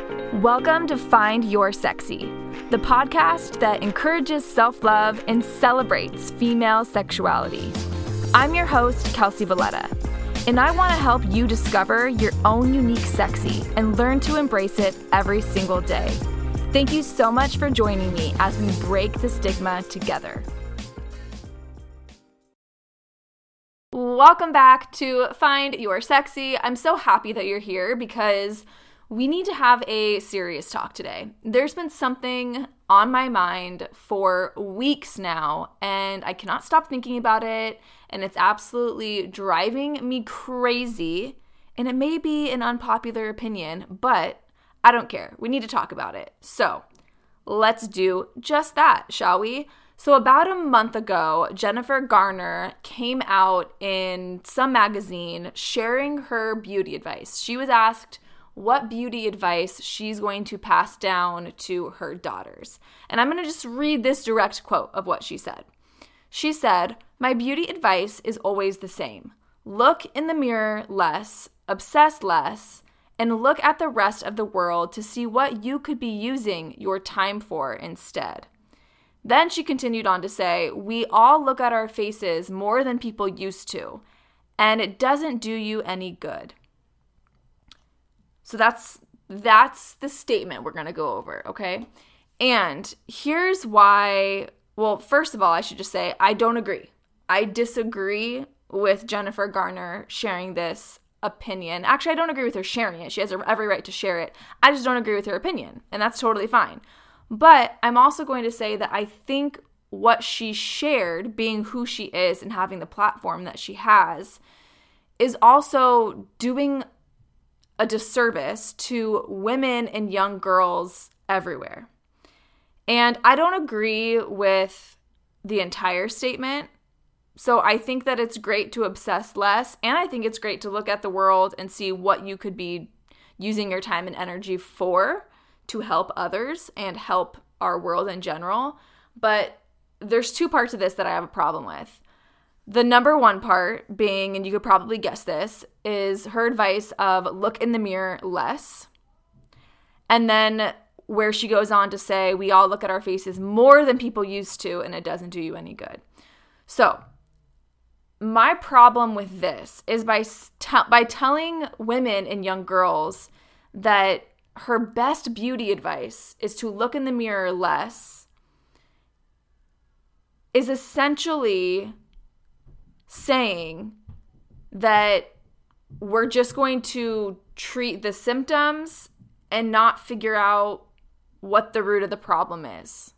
Welcome to Find Your Sexy, the podcast that encourages self love and celebrates female sexuality. I'm your host, Kelsey Valletta, and I want to help you discover your own unique sexy and learn to embrace it every single day. Thank you so much for joining me as we break the stigma together. Welcome back to Find Your Sexy. I'm so happy that you're here because we need to have a serious talk today. There's been something on my mind for weeks now, and I cannot stop thinking about it, and it's absolutely driving me crazy. And it may be an unpopular opinion, but I don't care. We need to talk about it. So let's do just that, shall we? So, about a month ago, Jennifer Garner came out in some magazine sharing her beauty advice. She was asked what beauty advice she's going to pass down to her daughters. And I'm going to just read this direct quote of what she said. She said, My beauty advice is always the same look in the mirror less, obsess less, and look at the rest of the world to see what you could be using your time for instead. Then she continued on to say, We all look at our faces more than people used to, and it doesn't do you any good. So that's that's the statement we're going to go over, okay? And here's why well, first of all, I should just say I don't agree. I disagree with Jennifer Garner sharing this opinion. Actually, I don't agree with her sharing it. She has every right to share it. I just don't agree with her opinion, and that's totally fine. But I'm also going to say that I think what she shared, being who she is and having the platform that she has, is also doing a disservice to women and young girls everywhere. And I don't agree with the entire statement. So I think that it's great to obsess less. And I think it's great to look at the world and see what you could be using your time and energy for to help others and help our world in general. But there's two parts of this that I have a problem with. The number one part being, and you could probably guess this, is her advice of look in the mirror less. And then where she goes on to say, we all look at our faces more than people used to, and it doesn't do you any good. So, my problem with this is by, by telling women and young girls that her best beauty advice is to look in the mirror less, is essentially saying that we're just going to treat the symptoms and not figure out what the root of the problem is.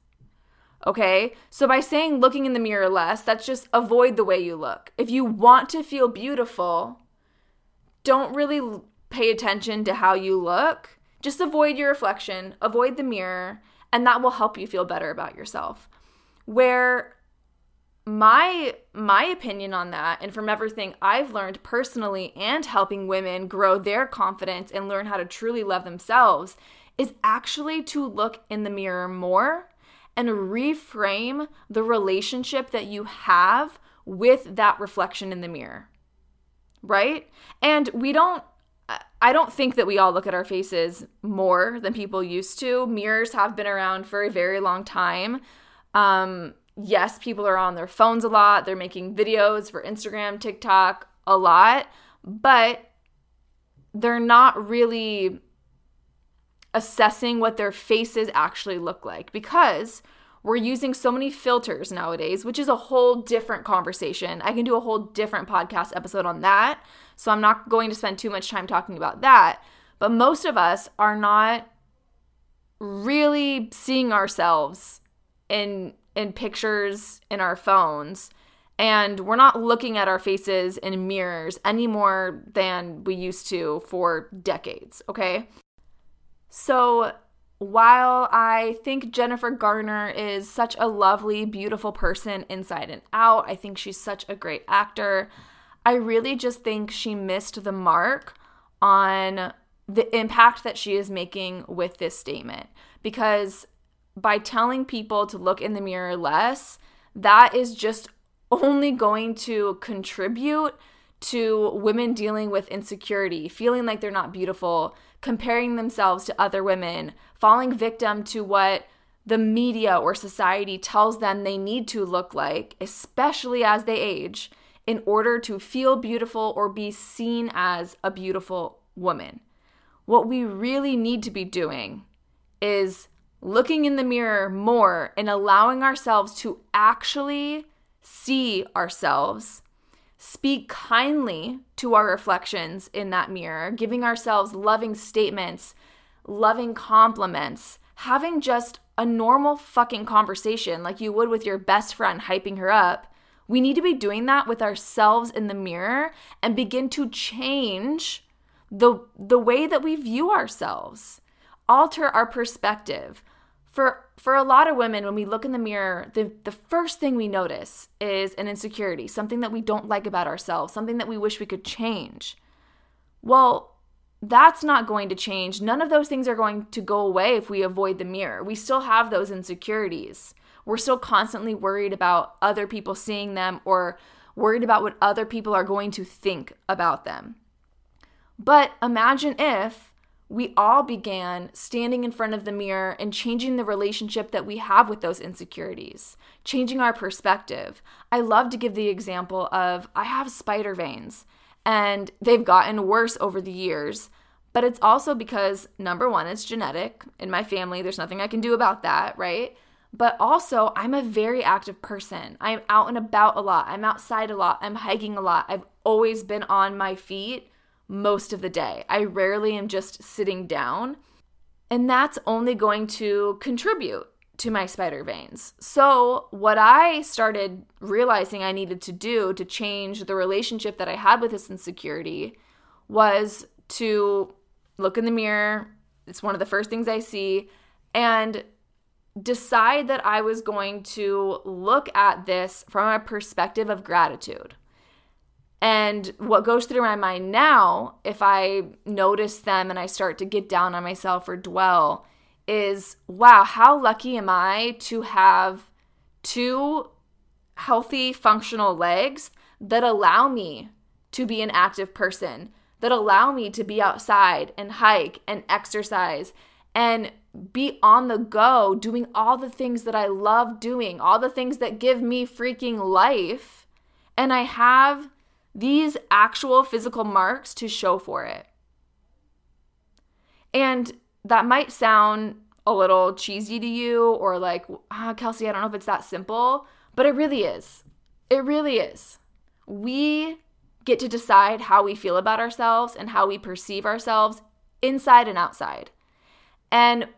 Okay? So by saying looking in the mirror less, that's just avoid the way you look. If you want to feel beautiful, don't really pay attention to how you look just avoid your reflection, avoid the mirror, and that will help you feel better about yourself. Where my my opinion on that and from everything I've learned personally and helping women grow their confidence and learn how to truly love themselves is actually to look in the mirror more and reframe the relationship that you have with that reflection in the mirror. Right? And we don't I don't think that we all look at our faces more than people used to. Mirrors have been around for a very long time. Um, yes, people are on their phones a lot. They're making videos for Instagram, TikTok a lot, but they're not really assessing what their faces actually look like because we're using so many filters nowadays, which is a whole different conversation. I can do a whole different podcast episode on that. So I'm not going to spend too much time talking about that. But most of us are not really seeing ourselves in in pictures in our phones and we're not looking at our faces in mirrors any more than we used to for decades, okay? So while I think Jennifer Garner is such a lovely, beautiful person inside and out, I think she's such a great actor. I really just think she missed the mark on the impact that she is making with this statement because by telling people to look in the mirror less, that is just only going to contribute to women dealing with insecurity, feeling like they're not beautiful, comparing themselves to other women, falling victim to what the media or society tells them they need to look like, especially as they age, in order to feel beautiful or be seen as a beautiful woman. What we really need to be doing is looking in the mirror more and allowing ourselves to actually see ourselves, speak kindly to our reflections in that mirror, giving ourselves loving statements, loving compliments, having just a normal fucking conversation like you would with your best friend, hyping her up. We need to be doing that with ourselves in the mirror and begin to change the the way that we view ourselves. Alter our perspective. For for a lot of women when we look in the mirror, the the first thing we notice is an insecurity, something that we don't like about ourselves, something that we wish we could change. Well, that's not going to change. None of those things are going to go away if we avoid the mirror. We still have those insecurities. We're still constantly worried about other people seeing them or worried about what other people are going to think about them. But imagine if we all began standing in front of the mirror and changing the relationship that we have with those insecurities, changing our perspective. I love to give the example of I have spider veins and they've gotten worse over the years. But it's also because, number one, it's genetic in my family. There's nothing I can do about that, right? But also, I'm a very active person. I'm out and about a lot. I'm outside a lot. I'm hiking a lot. I've always been on my feet most of the day. I rarely am just sitting down. And that's only going to contribute to my spider veins. So, what I started realizing I needed to do to change the relationship that I had with this insecurity was to look in the mirror. It's one of the first things I see and decide that I was going to look at this from a perspective of gratitude. And what goes through my mind now, if I notice them and I start to get down on myself or dwell, is wow, how lucky am I to have two healthy, functional legs that allow me to be an active person, that allow me to be outside and hike and exercise and be on the go, doing all the things that I love doing, all the things that give me freaking life. And I have these actual physical marks to show for it. And that might sound a little cheesy to you or like, ah, Kelsey, I don't know if it's that simple, but it really is. It really is. We get to decide how we feel about ourselves and how we perceive ourselves inside and outside. And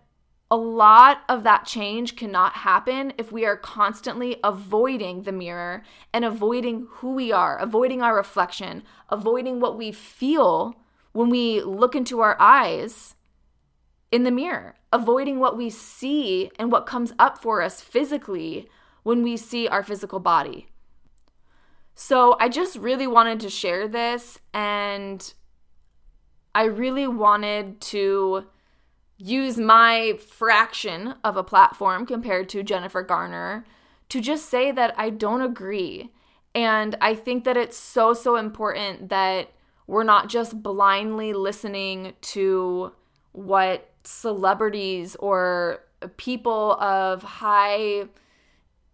a lot of that change cannot happen if we are constantly avoiding the mirror and avoiding who we are, avoiding our reflection, avoiding what we feel when we look into our eyes in the mirror, avoiding what we see and what comes up for us physically when we see our physical body. So, I just really wanted to share this and I really wanted to use my fraction of a platform compared to Jennifer Garner to just say that I don't agree. And I think that it's so, so important that we're not just blindly listening to what celebrities or people of high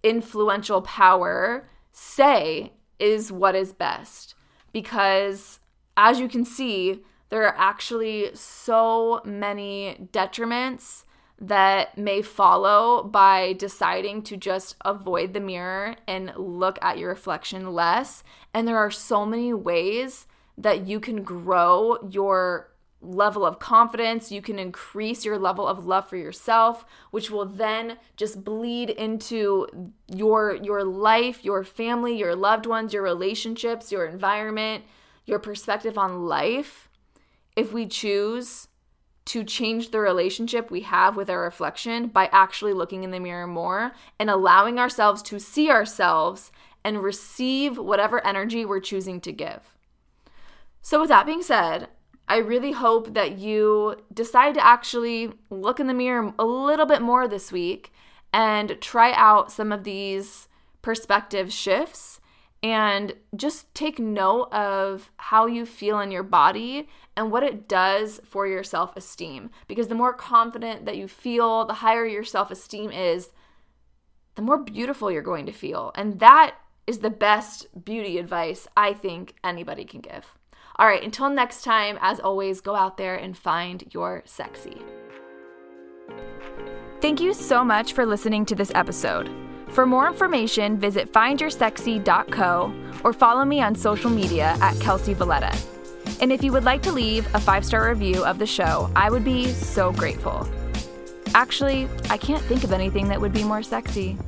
influential power say is what is best. Because as you can see, there are actually so many detriments that may follow by deciding to just avoid the mirror and look at your reflection less. And there are so many ways that you can grow your level of confidence, you can increase your level of love for yourself, which will then just bleed into your your life, your family, your loved ones, your relationships, your environment, your perspective on life. If we choose to change the relationship we have with our reflection by actually looking in the mirror more and allowing ourselves to see ourselves and receive whatever energy we're choosing to give. So, with that being said, I really hope that you decide to actually look in the mirror a little bit more this week and try out some of these perspective shifts and just take note of how you feel in your body and what it does for your self esteem. Because the more confident that you feel, the higher your self esteem is, the more beautiful you're going to feel. And that is the best beauty advice I think anybody can give. All right, until next time, as always, go out there and find your sexy. Thank you so much for listening to this episode. For more information, visit findyoursexy.co or follow me on social media at Kelsey Valletta. And if you would like to leave a five star review of the show, I would be so grateful. Actually, I can't think of anything that would be more sexy.